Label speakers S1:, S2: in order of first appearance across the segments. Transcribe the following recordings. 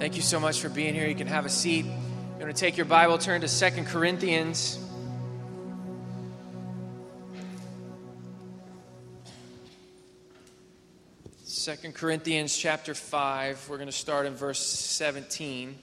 S1: Thank you so much for being here. You can have a seat. You're going to take your Bible, turn to Second Corinthians. Second Corinthians chapter 5. We're going to start in verse 17.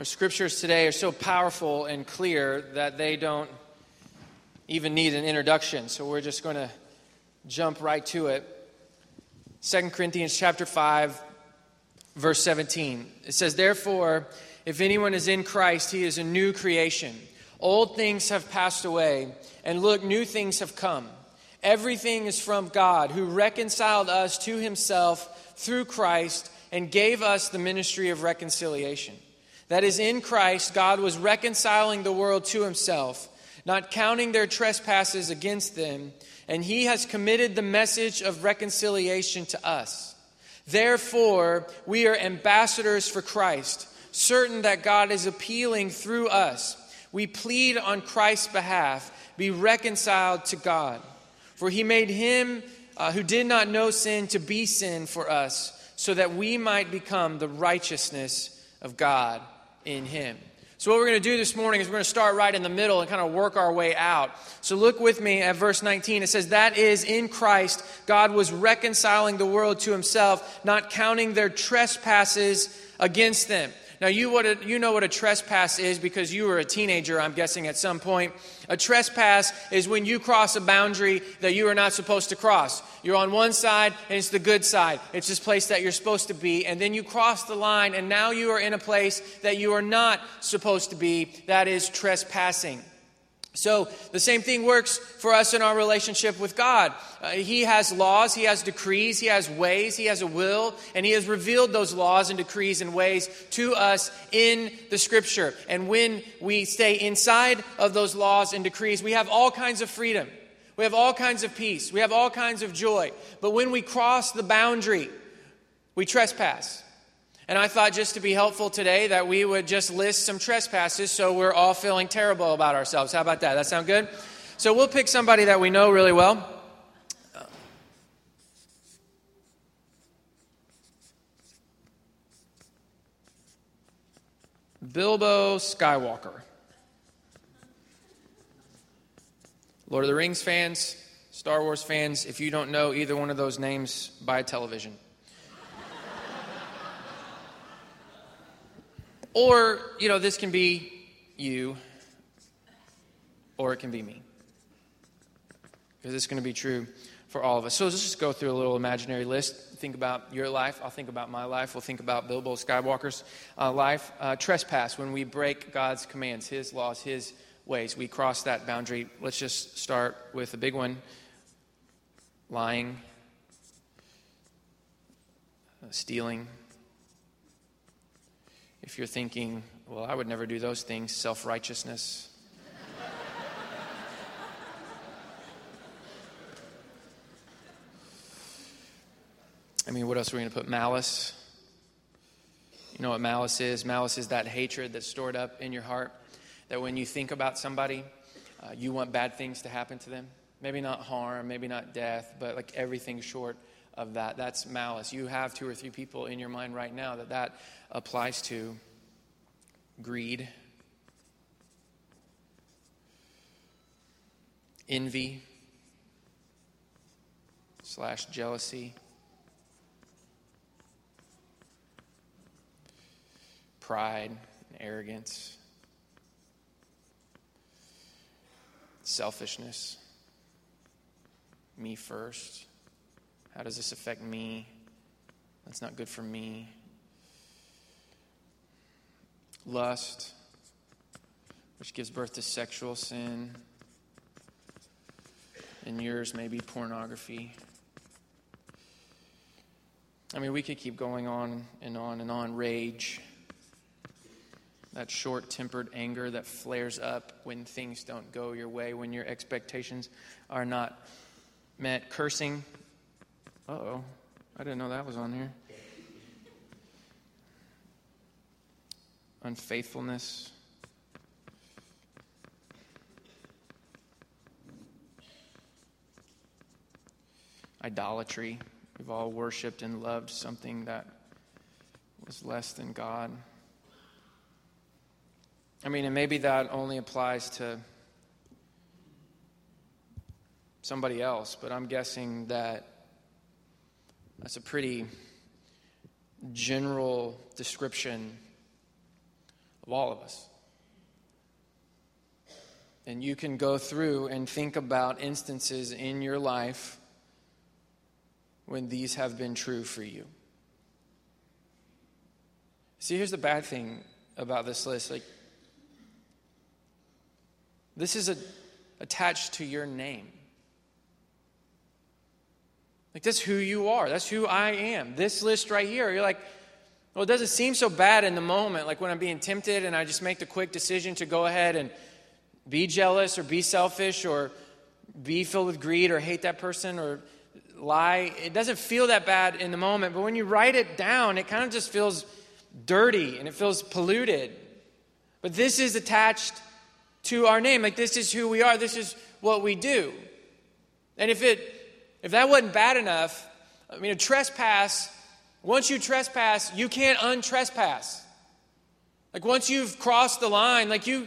S1: Our scriptures today are so powerful and clear that they don't even need an introduction. So we're just going to jump right to it. 2 Corinthians chapter 5 verse 17. It says, "Therefore, if anyone is in Christ, he is a new creation. Old things have passed away, and look, new things have come. Everything is from God, who reconciled us to himself through Christ and gave us the ministry of reconciliation." That is, in Christ, God was reconciling the world to himself, not counting their trespasses against them, and he has committed the message of reconciliation to us. Therefore, we are ambassadors for Christ, certain that God is appealing through us. We plead on Christ's behalf be reconciled to God. For he made him uh, who did not know sin to be sin for us, so that we might become the righteousness of God in Him. So, what we're going to do this morning is we're going to start right in the middle and kind of work our way out. So, look with me at verse 19. It says, That is, in Christ, God was reconciling the world to Himself, not counting their trespasses against them. Now, you, what a, you know what a trespass is because you were a teenager, I'm guessing, at some point. A trespass is when you cross a boundary that you are not supposed to cross. You're on one side, and it's the good side. It's this place that you're supposed to be. And then you cross the line, and now you are in a place that you are not supposed to be. That is trespassing. So the same thing works for us in our relationship with God. Uh, he has laws, He has decrees, He has ways, He has a will, and He has revealed those laws and decrees and ways to us in the Scripture. And when we stay inside of those laws and decrees, we have all kinds of freedom. We have all kinds of peace. We have all kinds of joy. But when we cross the boundary, we trespass. And I thought just to be helpful today that we would just list some trespasses so we're all feeling terrible about ourselves. How about that? That sound good? So we'll pick somebody that we know really well. Bilbo Skywalker. Lord of the Rings fans, Star Wars fans, if you don't know either one of those names, buy television. Or, you know, this can be you, or it can be me. Because it's going to be true for all of us. So let's just go through a little imaginary list. Think about your life. I'll think about my life. We'll think about Bilbo Skywalker's uh, life. Uh, trespass, when we break God's commands, His laws, His ways, we cross that boundary. Let's just start with a big one lying, uh, stealing, if you're thinking, well, I would never do those things, self righteousness. I mean, what else are we going to put? Malice. You know what malice is? Malice is that hatred that's stored up in your heart. That when you think about somebody, uh, you want bad things to happen to them. Maybe not harm, maybe not death, but like everything short of that. That's malice. You have two or three people in your mind right now that that applies to greed, envy slash jealousy, pride and arrogance, selfishness, me first. How does this affect me? That's not good for me lust, which gives birth to sexual sin, and yours may be pornography. I mean, we could keep going on and on and on. Rage, that short tempered anger that flares up when things don't go your way, when your expectations are not met. Cursing. Uh oh, I didn't know that was on here. unfaithfulness. Idolatry. We've all worshiped and loved something that was less than God. I mean, and maybe that only applies to somebody else, but I'm guessing that that's a pretty general description of all of us. And you can go through and think about instances in your life when these have been true for you. See, here's the bad thing about this list. Like, this is a, attached to your name. Like, that's who you are. That's who I am. This list right here, you're like, well, it doesn't seem so bad in the moment, like when I'm being tempted and I just make the quick decision to go ahead and be jealous or be selfish or be filled with greed or hate that person or lie. It doesn't feel that bad in the moment, but when you write it down, it kind of just feels dirty and it feels polluted. But this is attached to our name. Like, this is who we are, this is what we do. And if it if that wasn't bad enough, I mean, a trespass, once you trespass, you can't untrespass. Like once you've crossed the line, like you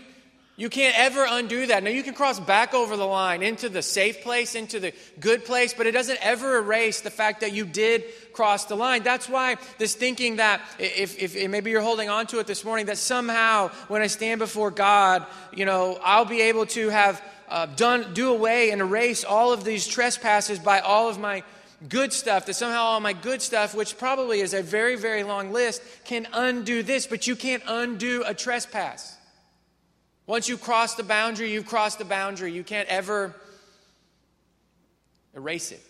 S1: you can't ever undo that. Now you can cross back over the line into the safe place, into the good place, but it doesn't ever erase the fact that you did cross the line. That's why this thinking that if, if maybe you're holding on to it this morning, that somehow when I stand before God, you know, I'll be able to have uh, done, do away and erase all of these trespasses by all of my good stuff, that somehow all my good stuff, which probably is a very, very long list, can undo this, but you can't undo a trespass. Once you cross the boundary, you've crossed the boundary. You can't ever erase it.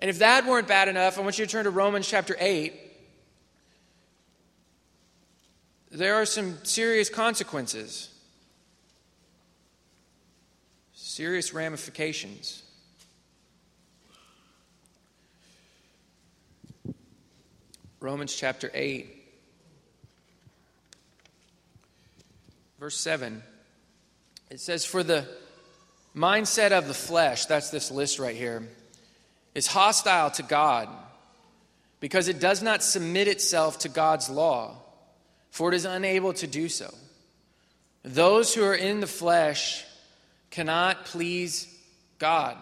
S1: And if that weren't bad enough, I want you to turn to Romans chapter 8. There are some serious consequences serious ramifications. Romans chapter 8, verse 7. It says, For the mindset of the flesh, that's this list right here, is hostile to God because it does not submit itself to God's law, for it is unable to do so. Those who are in the flesh cannot please God.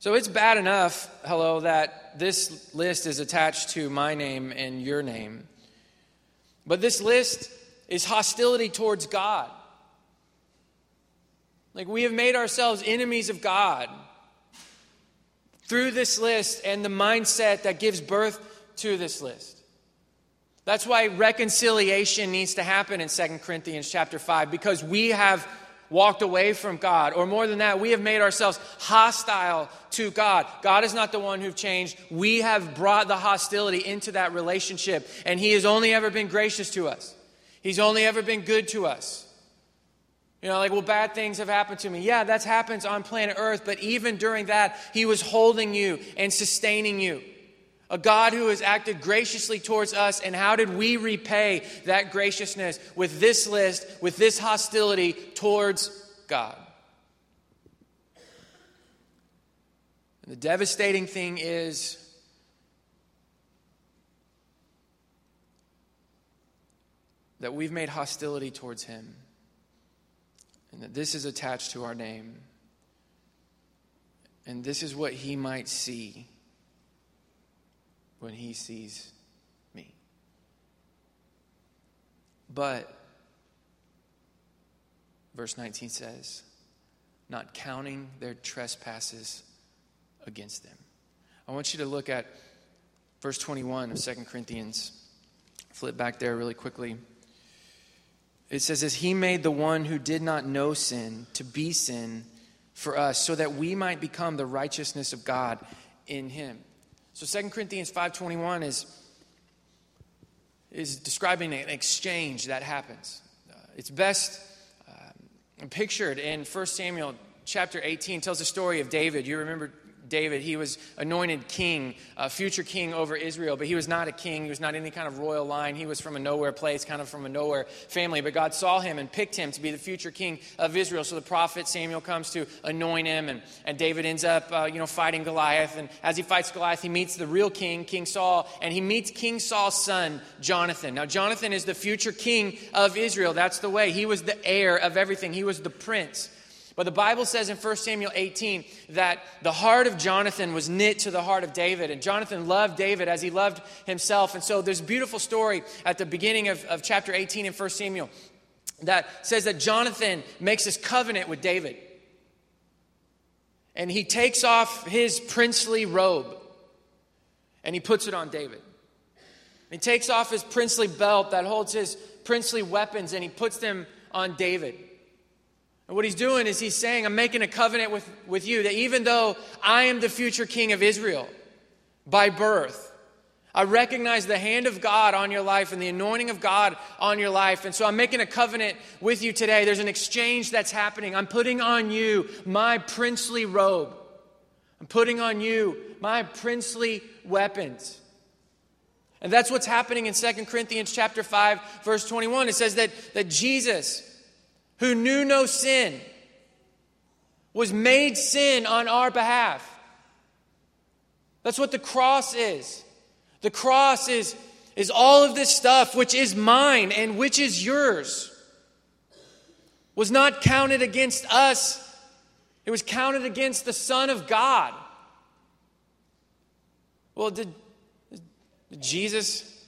S1: So it's bad enough, hello, that this list is attached to my name and your name. But this list is hostility towards God. Like we have made ourselves enemies of God through this list and the mindset that gives birth to this list. That's why reconciliation needs to happen in 2 Corinthians chapter 5 because we have walked away from God. Or more than that, we have made ourselves hostile to God. God is not the one who've changed. We have brought the hostility into that relationship, and He has only ever been gracious to us. He's only ever been good to us. You know, like, well, bad things have happened to me. Yeah, that happens on planet Earth, but even during that, He was holding you and sustaining you. A God who has acted graciously towards us, and how did we repay that graciousness with this list, with this hostility towards God? And the devastating thing is that we've made hostility towards Him, and that this is attached to our name, and this is what He might see when he sees me. But, verse 19 says, not counting their trespasses against them. I want you to look at verse 21 of 2 Corinthians. Flip back there really quickly. It says, As he made the one who did not know sin to be sin for us, so that we might become the righteousness of God in him. So 2 Corinthians 5.21 is, is describing an exchange that happens. Uh, it's best uh, pictured in 1 Samuel chapter 18. tells the story of David. You remember David. He was anointed king, a future king over Israel, but he was not a king. He was not any kind of royal line. He was from a nowhere place, kind of from a nowhere family. But God saw him and picked him to be the future king of Israel. So the prophet Samuel comes to anoint him, and, and David ends up, uh, you know, fighting Goliath. And as he fights Goliath, he meets the real king, King Saul, and he meets King Saul's son, Jonathan. Now, Jonathan is the future king of Israel. That's the way. He was the heir of everything, he was the prince. But the Bible says in 1 Samuel 18 that the heart of Jonathan was knit to the heart of David. And Jonathan loved David as he loved himself. And so there's beautiful story at the beginning of, of chapter 18 in 1 Samuel that says that Jonathan makes this covenant with David. And he takes off his princely robe and he puts it on David. He takes off his princely belt that holds his princely weapons and he puts them on David. And what he's doing is he's saying, I'm making a covenant with, with you that even though I am the future king of Israel by birth, I recognize the hand of God on your life and the anointing of God on your life. And so I'm making a covenant with you today. There's an exchange that's happening. I'm putting on you my princely robe, I'm putting on you my princely weapons. And that's what's happening in 2 Corinthians chapter 5 verse 21. It says that, that Jesus who knew no sin, was made sin on our behalf. That's what the cross is. The cross is, is all of this stuff which is mine and which is yours. Was not counted against us, it was counted against the Son of God. Well, did, did Jesus,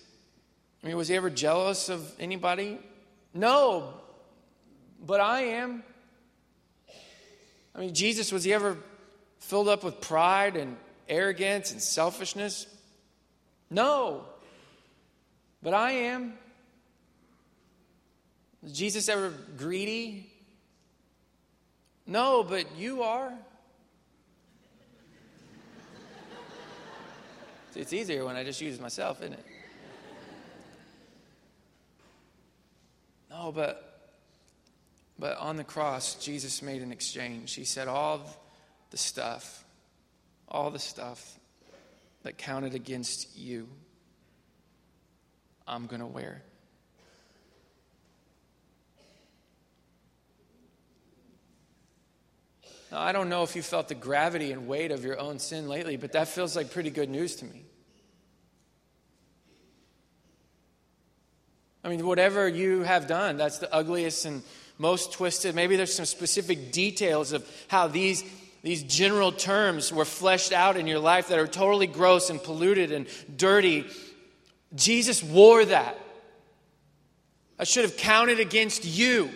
S1: I mean, was he ever jealous of anybody? No, but I am. I mean, Jesus, was he ever filled up with pride and arrogance and selfishness? No. But I am. Was Jesus ever greedy? No, but you are. It's easier when I just use myself, isn't it? No, but but on the cross, Jesus made an exchange. He said, All the stuff, all the stuff that counted against you, I'm going to wear. Now, I don't know if you felt the gravity and weight of your own sin lately, but that feels like pretty good news to me. I mean, whatever you have done, that's the ugliest and most twisted. Maybe there's some specific details of how these, these general terms were fleshed out in your life that are totally gross and polluted and dirty. Jesus wore that. I should have counted against you.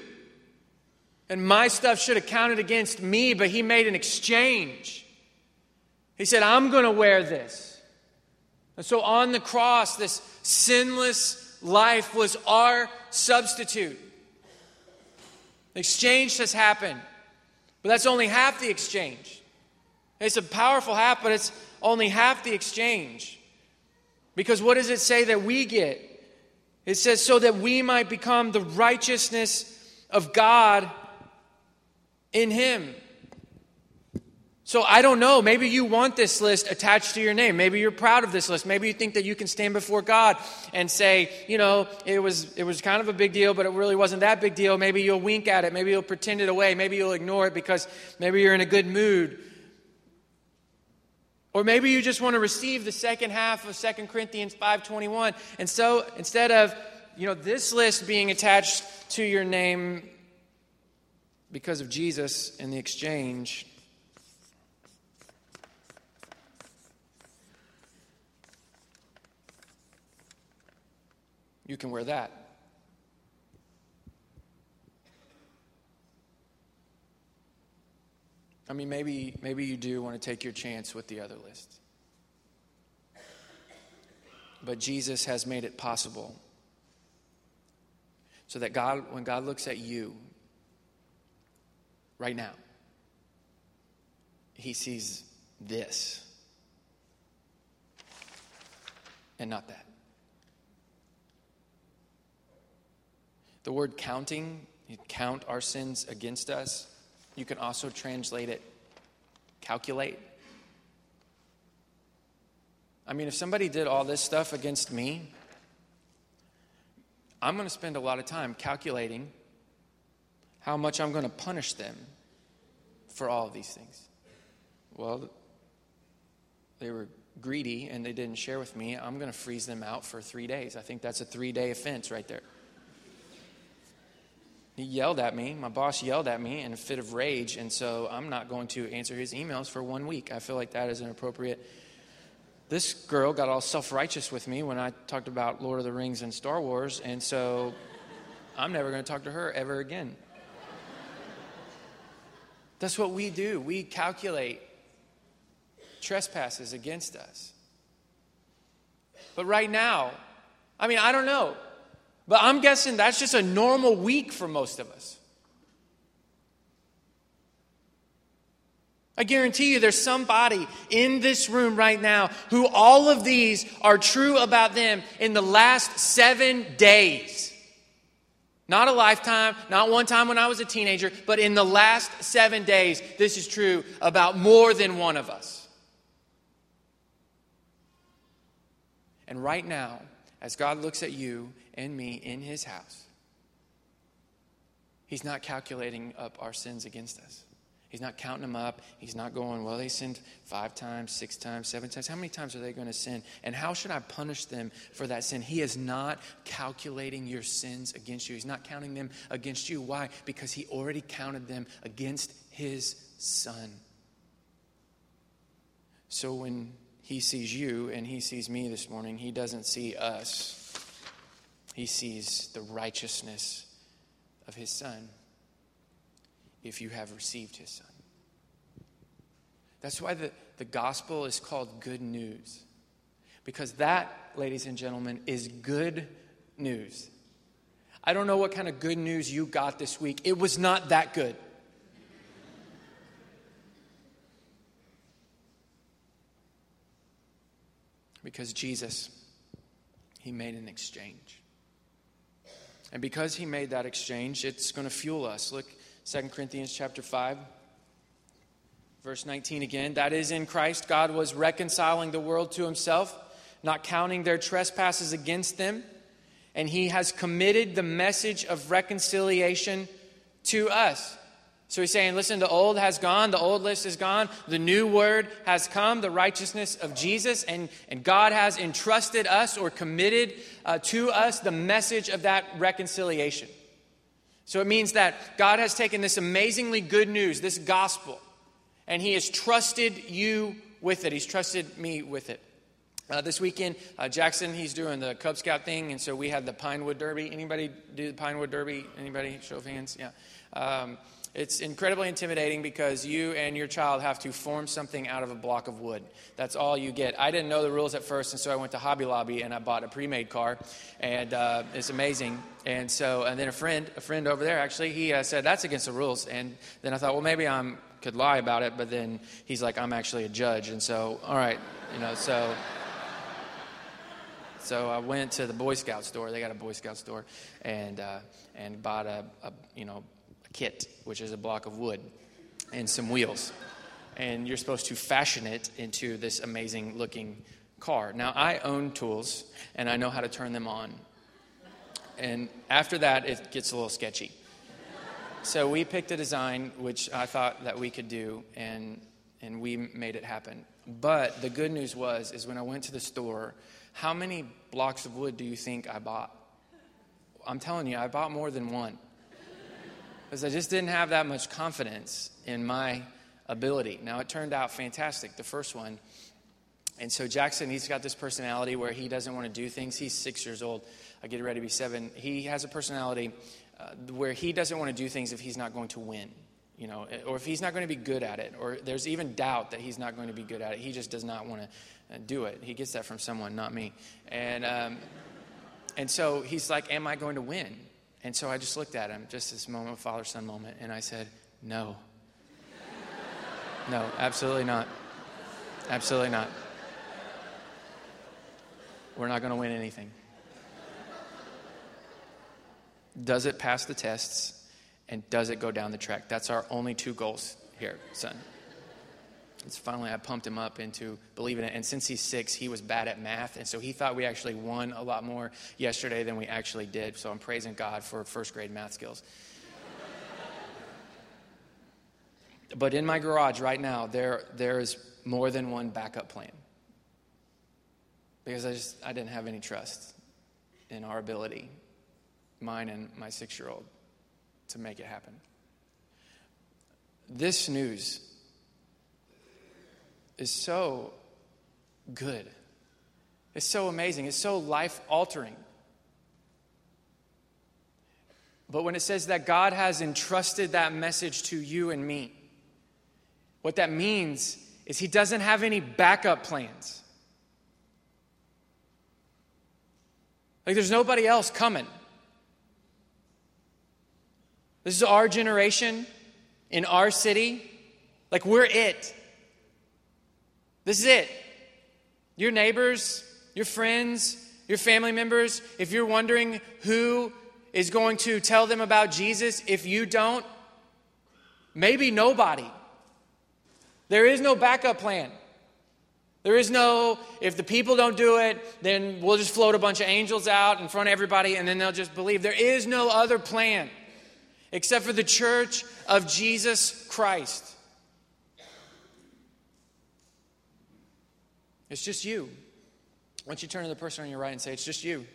S1: And my stuff should have counted against me, but he made an exchange. He said, I'm going to wear this. And so on the cross, this sinless life was our substitute. Exchange has happened, but that's only half the exchange. It's a powerful half, but it's only half the exchange. Because what does it say that we get? It says, so that we might become the righteousness of God in Him. So I don't know. Maybe you want this list attached to your name. Maybe you're proud of this list. Maybe you think that you can stand before God and say, you know, it was it was kind of a big deal, but it really wasn't that big deal. Maybe you'll wink at it. Maybe you'll pretend it away. Maybe you'll ignore it because maybe you're in a good mood. Or maybe you just want to receive the second half of 2 Corinthians 5:21. And so instead of, you know, this list being attached to your name because of Jesus in the exchange, you can wear that. I mean, maybe, maybe you do want to take your chance with the other list. But Jesus has made it possible so that God, when God looks at you right now, he sees this and not that. The word counting, you count our sins against us. You can also translate it calculate. I mean, if somebody did all this stuff against me, I'm going to spend a lot of time calculating how much I'm going to punish them for all of these things. Well, they were greedy and they didn't share with me. I'm going to freeze them out for three days. I think that's a three day offense right there. He yelled at me. My boss yelled at me in a fit of rage, and so I'm not going to answer his emails for one week. I feel like that is an appropriate. This girl got all self righteous with me when I talked about Lord of the Rings and Star Wars, and so I'm never going to talk to her ever again. That's what we do. We calculate trespasses against us. But right now, I mean, I don't know, but I'm guessing that's just a normal week for most of us. I guarantee you there's somebody in this room right now who all of these are true about them in the last seven days. Not a lifetime, not one time when I was a teenager, but in the last seven days, this is true about more than one of us. And right now, as God looks at you and me in his house, he's not calculating up our sins against us. He's not counting them up. He's not going, well, they sinned five times, six times, seven times. How many times are they going to sin? And how should I punish them for that sin? He is not calculating your sins against you. He's not counting them against you. Why? Because he already counted them against his son. So when he sees you and he sees me this morning, he doesn't see us, he sees the righteousness of his son if you have received his son. That's why the, the gospel is called good news. Because that, ladies and gentlemen, is good news. I don't know what kind of good news you got this week. It was not that good. Because Jesus, he made an exchange. And because he made that exchange, it's going to fuel us. Look 2 Corinthians chapter 5 verse 19 again. That is in Christ God was reconciling the world to himself not counting their trespasses against them. And he has committed the message of reconciliation to us so he's saying, listen, the old has gone, the old list is gone, the new word has come, the righteousness of Jesus, and, and God has entrusted us or committed uh, to us the message of that reconciliation. So it means that God has taken this amazingly good news, this gospel, and He has trusted you with it. He's trusted me with it. Uh, this weekend, uh, Jackson, he's doing the Cub Scout thing, and so we had the Pinewood Derby. Anybody do the Pinewood Derby? Anybody? Show of hands? Yeah. Um, it's incredibly intimidating because you and your child have to form something out of a block of wood. That's all you get. I didn't know the rules at first, and so I went to Hobby Lobby and I bought a pre-made car, and uh, it's amazing. And so, and then a friend, a friend over there, actually, he uh, said that's against the rules. And then I thought, well, maybe I could lie about it. But then he's like, I'm actually a judge, and so, all right, you know, so. So I went to the Boy Scout store. They got a Boy Scout store, and uh, and bought a, a you know kit, which is a block of wood and some wheels. And you're supposed to fashion it into this amazing looking car. Now, I own tools and I know how to turn them on. And after that, it gets a little sketchy. So we picked a design which I thought that we could do, and, and we made it happen. But the good news was, is when I went to the store, how many blocks of wood do you think I bought? I'm telling you, I bought more than one because I just didn't have that much confidence in my ability. Now, it turned out fantastic, the first one. And so Jackson, he's got this personality where he doesn't want to do things. He's six years old, I get ready to be seven. He has a personality uh, where he doesn't want to do things if he's not going to win, you know, or if he's not going to be good at it, or there's even doubt that he's not going to be good at it. He just does not want to uh, do it. He gets that from someone, not me. And, um, and so he's like, Am I going to win? And so I just looked at him, just this moment, father son moment, and I said, No. No, absolutely not. Absolutely not. We're not going to win anything. Does it pass the tests? And does it go down the track? That's our only two goals here, son.
S2: It's finally, I pumped him up into believing it. And since he's six, he was bad at math. And so he thought we actually won a lot more yesterday than we actually did. So I'm praising God for first grade math skills. but in my garage right now, there, there is more than one backup plan. Because I just, I didn't have any trust in our ability, mine and my six year old, to make it happen. This news is so good. It's so amazing. It's so life altering. But when it says that God has entrusted that message to you and me, what that means is He doesn't have any backup plans. Like there's nobody else coming. This is our generation in our city. Like we're it. This is it. Your neighbors, your friends, your family members, if you're wondering who is going to tell them about Jesus, if you don't, maybe nobody. There is no backup plan. There is no, if the people don't do it, then we'll just float a bunch of angels out in front of everybody and then they'll just believe. There is no other plan except for the church of Jesus Christ. It's just you. Why don't you turn to the person on your right and say, It's just you.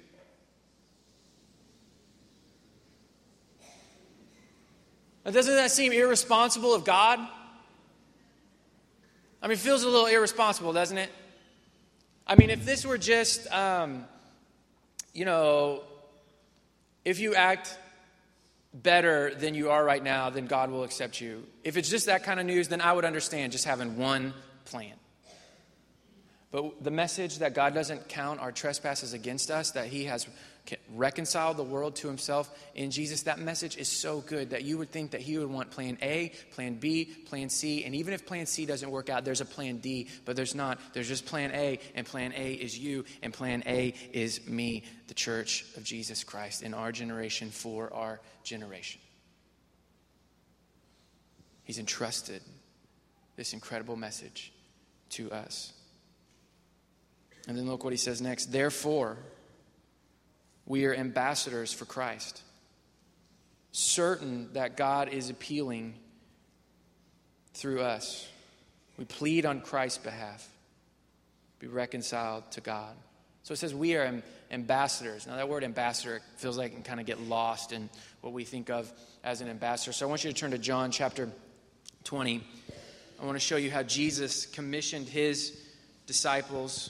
S2: Now, doesn't that seem irresponsible of God? I mean, it feels a little irresponsible, doesn't it? I mean, if this were just, um, you know, if you act better than you are right now, then God will accept you. If it's just that kind of news, then I would understand just having one plan. But the message that God doesn't count our trespasses against us, that He has reconciled the world to Himself in Jesus, that message is so good that you would think that He would want plan A, plan B, plan C, and even if plan C doesn't work out, there's a plan D, but there's not. There's just plan A, and plan A is you, and plan A is me, the church of Jesus Christ, in our generation for our generation. He's entrusted this incredible message to us. And then look what he says next. Therefore, we are ambassadors for Christ, certain that God is appealing through us. We plead on Christ's behalf, be reconciled to God. So it says we are ambassadors. Now, that word ambassador feels like it can kind of get lost in what we think of as an ambassador. So I want you to turn to John chapter 20. I want to show you how Jesus commissioned his disciples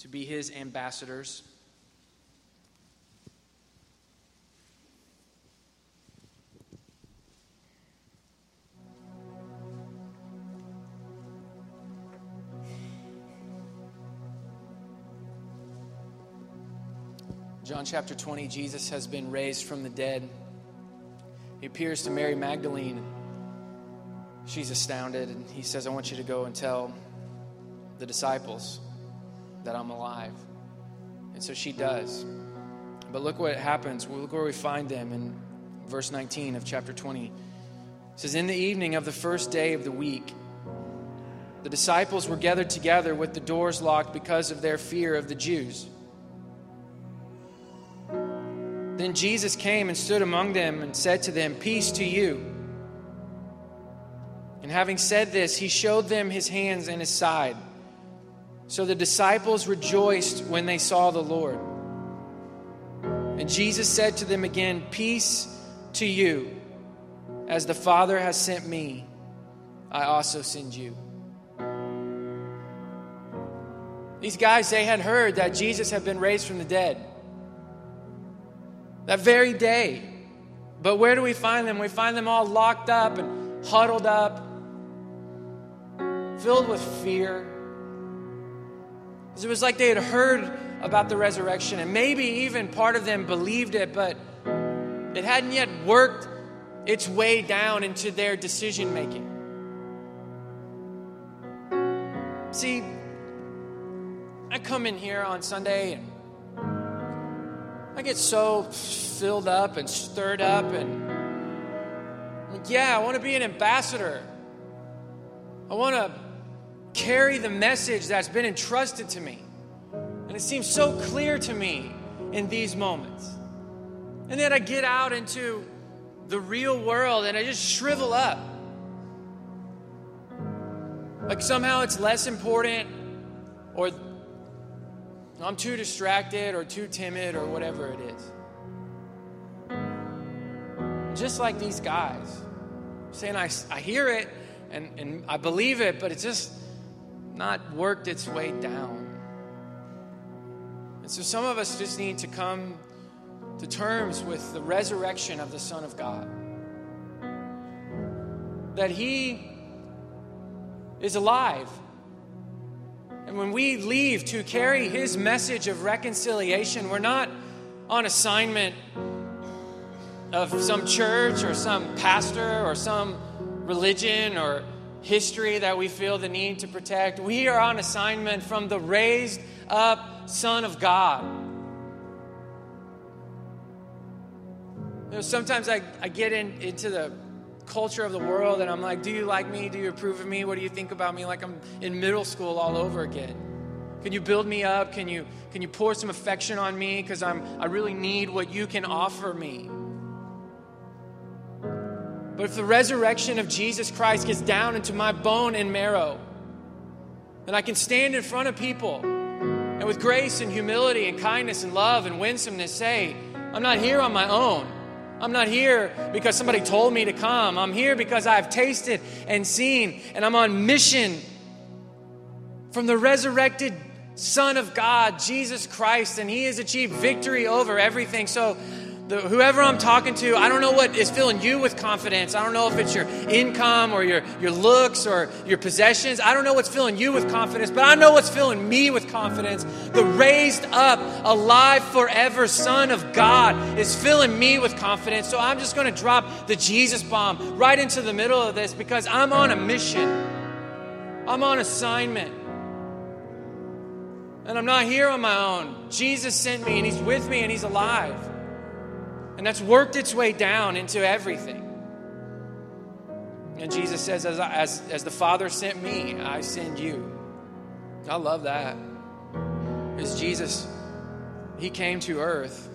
S2: to be his ambassadors. John chapter 20, Jesus has been raised from the dead. He appears to Mary Magdalene. She's astounded, and he says, I want you to go and tell the disciples that I'm alive. And so she does. But look what happens. Look where we find them in verse 19 of chapter 20. It says, In the evening of the first day of the week, the disciples were gathered together with the doors locked because of their fear of the Jews. Then Jesus came and stood among them and said to them, Peace to you. And having said this, he showed them his hands and his side. So the disciples rejoiced when they saw the Lord. And Jesus said to them again, Peace to you. As the Father has sent me, I also send you. These guys, they had heard that Jesus had been raised from the dead. That very day. But where do we find them? We find them all locked up and huddled up, filled with fear it was like they had heard about the resurrection, and maybe even part of them believed it, but it hadn't yet worked its way down into their decision making. See, I come in here on Sunday and I get so filled up and stirred up and yeah, I want to be an ambassador. I want to carry the message that's been entrusted to me. And it seems so clear to me in these moments. And then I get out into the real world and I just shrivel up. Like somehow it's less important or I'm too distracted or too timid or whatever it is. Just like these guys saying, I, I hear it and, and I believe it, but it's just not worked its way down. And so some of us just need to come to terms with the resurrection of the Son of God. That He is alive. And when we leave to carry His message of reconciliation, we're not on assignment of some church or some pastor or some religion or history that we feel the need to protect. We are on assignment from the raised up Son of God. You know, sometimes I, I get in, into the culture of the world and I'm like, do you like me? Do you approve of me? What do you think about me? Like I'm in middle school all over again. Can you build me up? Can you, can you pour some affection on me? Because I'm I really need what you can offer me. But if the resurrection of Jesus Christ gets down into my bone and marrow, then I can stand in front of people and with grace and humility and kindness and love and winsomeness say, I'm not here on my own. I'm not here because somebody told me to come. I'm here because I've tasted and seen, and I'm on mission from the resurrected Son of God, Jesus Christ, and He has achieved victory over everything. So the, whoever I'm talking to, I don't know what is filling you with confidence. I don't know if it's your income or your, your looks or your possessions. I don't know what's filling you with confidence, but I know what's filling me with confidence. The raised up, alive forever Son of God is filling me with confidence. So I'm just going to drop the Jesus bomb right into the middle of this because I'm on a mission, I'm on assignment. And I'm not here on my own. Jesus sent me and He's with me and He's alive. And that's worked its way down into everything. And Jesus says, as, as, as the Father sent me, I send you. I love that. Because Jesus, He came to earth,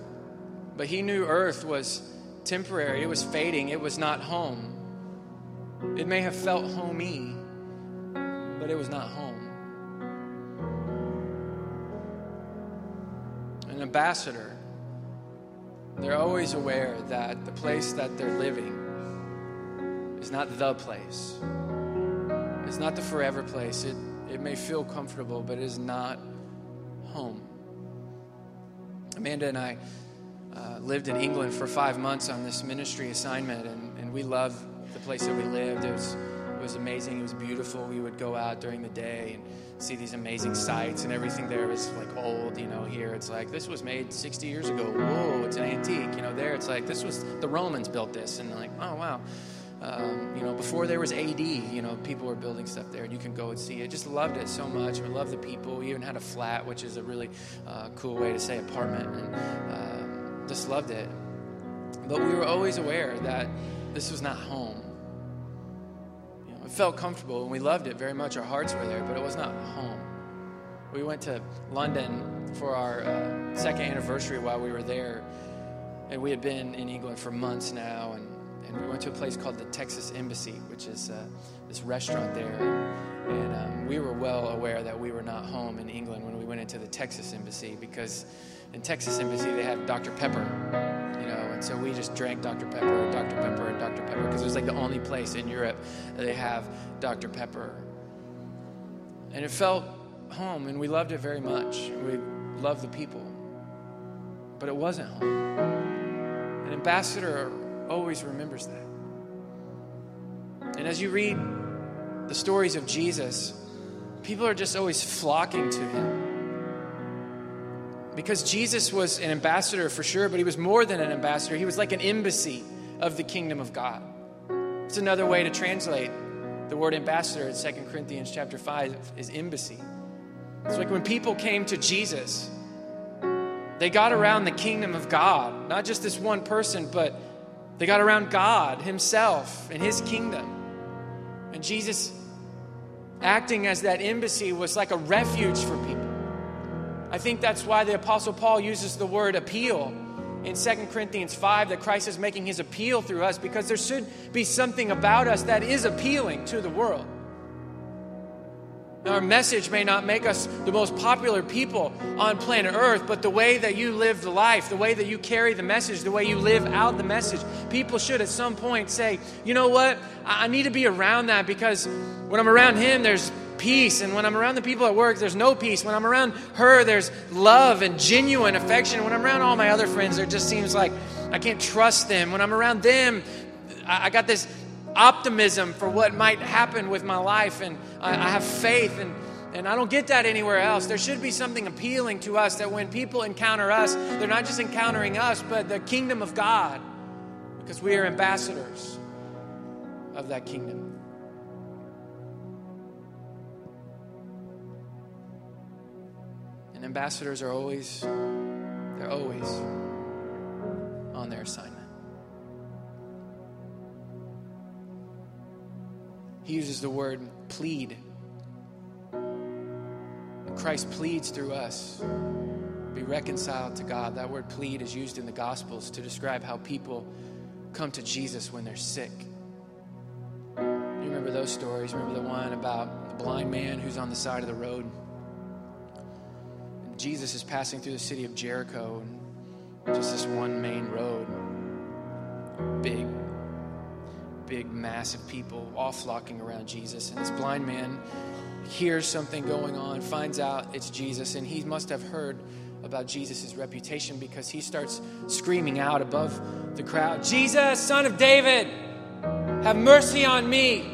S2: but He knew earth was temporary, it was fading, it was not home. It may have felt homey, but it was not home. An ambassador they're always aware that the place that they're living is not the place. It's not the forever place. It, it may feel comfortable, but it is not home. Amanda and I uh, lived in England for five months on this ministry assignment, and, and we loved the place that we lived. It was, it was amazing. It was beautiful. We would go out during the day and see these amazing sights and everything there is like old you know here. It's like this was made 60 years ago. Whoa it's an antique you know there. It's like this was the romans built this. And like oh wow. Um, you know before there was ad you know people were building stuff there and you can go and see it. Just loved it so much. We loved the people. We even had a flat which is a really uh, cool way to say apartment. And uh, just loved it. But we were always aware that this was not home it felt comfortable and we loved it very much. Our hearts were there, but it was not home. We went to London for our uh, second anniversary while we were there, and we had been in England for months now, and, and we went to a place called the Texas Embassy, which is uh, this restaurant there. And um, we were well aware that we were not home in England when we went into the Texas Embassy because in Texas Embassy they have Dr. Pepper you know. And so we just drank Dr. Pepper Dr. Pepper and Dr. Pepper because it was like the only place in Europe that they have Dr. Pepper. And it felt home, and we loved it very much. We loved the people. But it wasn't home. An ambassador always remembers that. And as you read the stories of Jesus, people are just always flocking to him because Jesus was an ambassador for sure, but he was more than an ambassador. He was like an embassy of the kingdom of God. It's another way to translate the word ambassador in 2 Corinthians chapter 5 is embassy. It's like when people came to Jesus, they got around the kingdom of God, not just this one person, but they got around God Himself and His kingdom. And Jesus acting as that embassy was like a refuge for people. I think that's why the Apostle Paul uses the word appeal in 2 Corinthians 5 that Christ is making his appeal through us because there should be something about us that is appealing to the world. Our message may not make us the most popular people on planet Earth, but the way that you live the life, the way that you carry the message, the way you live out the message, people should at some point say, you know what? I need to be around that because when I'm around him, there's peace. And when I'm around the people at work, there's no peace. When I'm around her, there's love and genuine affection. When I'm around all my other friends, there just seems like I can't trust them. When I'm around them, I got this optimism for what might happen with my life, and I, I have faith, and, and I don't get that anywhere else. There should be something appealing to us that when people encounter us, they're not just encountering us, but the kingdom of God, because we are ambassadors of that kingdom. Ambassadors are always, they're always on their assignment. He uses the word plead. Christ pleads through us. Be reconciled to God. That word plead is used in the Gospels to describe how people come to Jesus when they're sick. You remember those stories? Remember the one about the blind man who's on the side of the road? Jesus is passing through the city of Jericho, and just this one main road. Big big mass of people all flocking around Jesus. And this blind man hears something going on, finds out it's Jesus, and he must have heard about Jesus' reputation because he starts screaming out above the crowd Jesus, son of David, have mercy on me.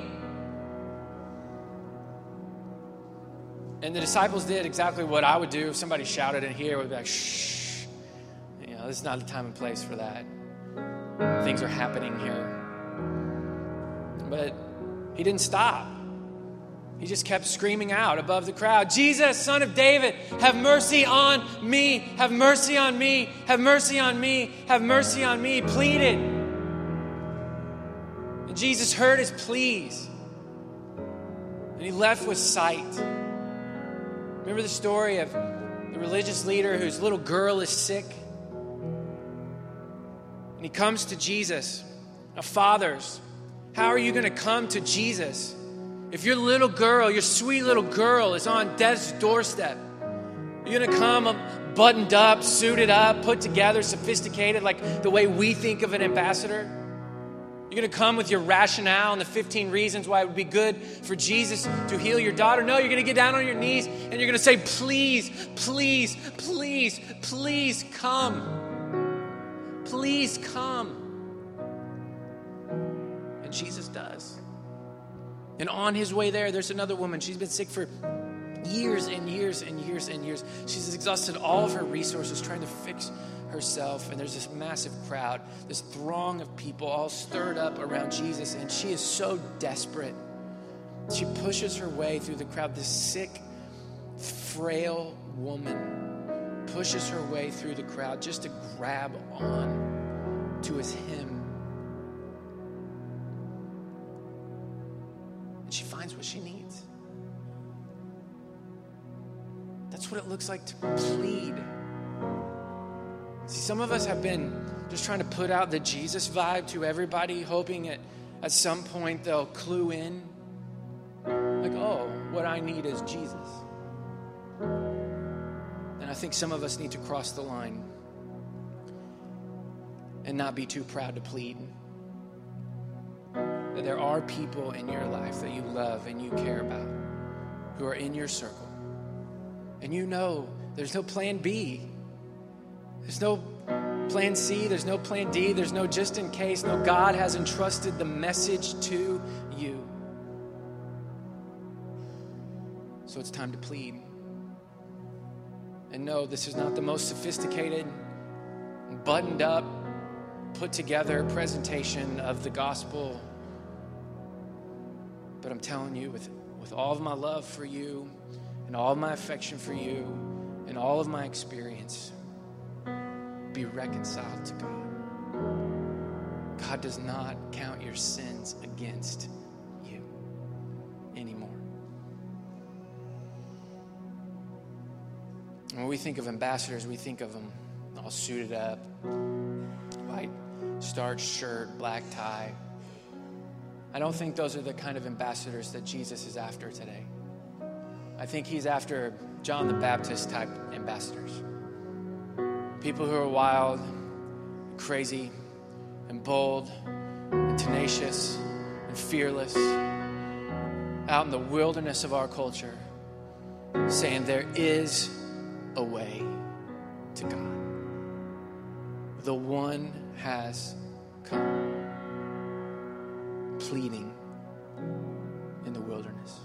S2: And the disciples did exactly what I would do if somebody shouted in here, would be like, shh. You know, this is not the time and place for that. Things are happening here. But he didn't stop. He just kept screaming out above the crowd Jesus, son of David, have mercy on me, have mercy on me, have mercy on me, have mercy on me. Pleaded. And Jesus heard his pleas. And he left with sight. Remember the story of the religious leader whose little girl is sick? And he comes to Jesus. Now, fathers, how are you going to come to Jesus if your little girl, your sweet little girl, is on death's doorstep? You're going to come buttoned up, suited up, put together, sophisticated, like the way we think of an ambassador? You're going to come with your rationale and the 15 reasons why it would be good for Jesus to heal your daughter. No, you're going to get down on your knees and you're going to say, Please, please, please, please come. Please come. And Jesus does. And on his way there, there's another woman. She's been sick for years and years and years and years. She's exhausted all of her resources trying to fix herself. And there's this massive crowd, this throng of people all stirred up around Jesus. And she is so desperate. She pushes her way through the crowd. This sick, frail woman pushes her way through the crowd just to grab on to his hem and she finds what she needs. What it looks like to plead. See, some of us have been just trying to put out the Jesus vibe to everybody, hoping that at some point they'll clue in. Like, oh, what I need is Jesus. And I think some of us need to cross the line and not be too proud to plead that there are people in your life that you love and you care about who are in your circle. And you know there's no plan B. There's no plan C, there's no plan D, there's no just in case. No, God has entrusted the message to you. So it's time to plead. And no, this is not the most sophisticated, buttoned up, put together presentation of the gospel but I'm telling you, with, with all of my love for you and all my affection for you and all of my experience be reconciled to God. God does not count your sins against you anymore. When we think of ambassadors, we think of them all suited up, white starched shirt, black tie. I don't think those are the kind of ambassadors that Jesus is after today. I think he's after John the Baptist type ambassadors. People who are wild, crazy, and bold, and tenacious, and fearless, out in the wilderness of our culture, saying there is a way to God. The one has come, pleading in the wilderness.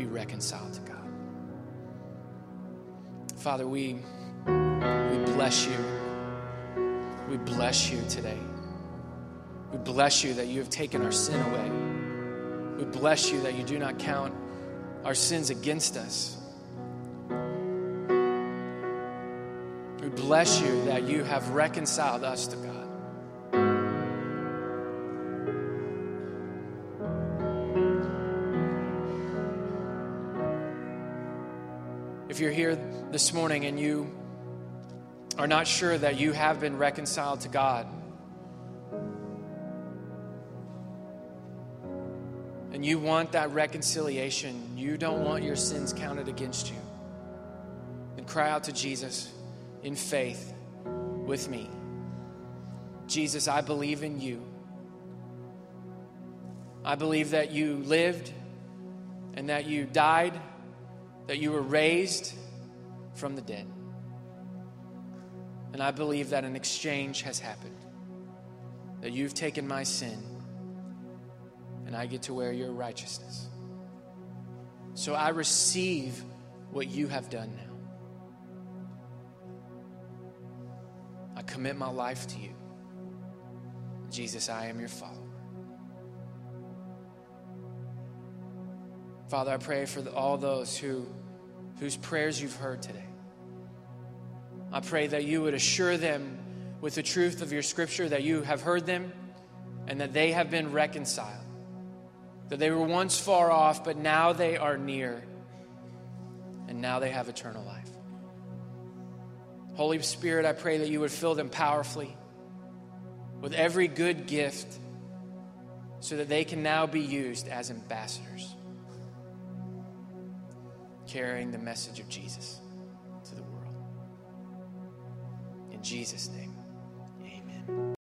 S2: Be reconciled to God. Father, we, we bless you. We bless you today. We bless you that you have taken our sin away. We bless you that you do not count our sins against us. We bless you that you have reconciled us to God. You're here this morning and you are not sure that you have been reconciled to God, and you want that reconciliation, you don't want your sins counted against you, then cry out to Jesus in faith with me. Jesus, I believe in you. I believe that you lived and that you died, that you were raised from the dead. And I believe that an exchange has happened, that you've taken my sin and I get to wear your righteousness. So I receive what you have done now. I commit my life to you. Jesus, I am your follower. Father, I pray for all those who, whose prayers you've heard today. I pray that you would assure them with the truth of your scripture that you have heard them and that they have been reconciled. That they were once far off, but now they are near. And now they have eternal life. Holy Spirit, I pray that you would fill them powerfully with every good gift so that they can now be used as ambassadors, carrying the message of Jesus to the world. In Jesus' name, amen.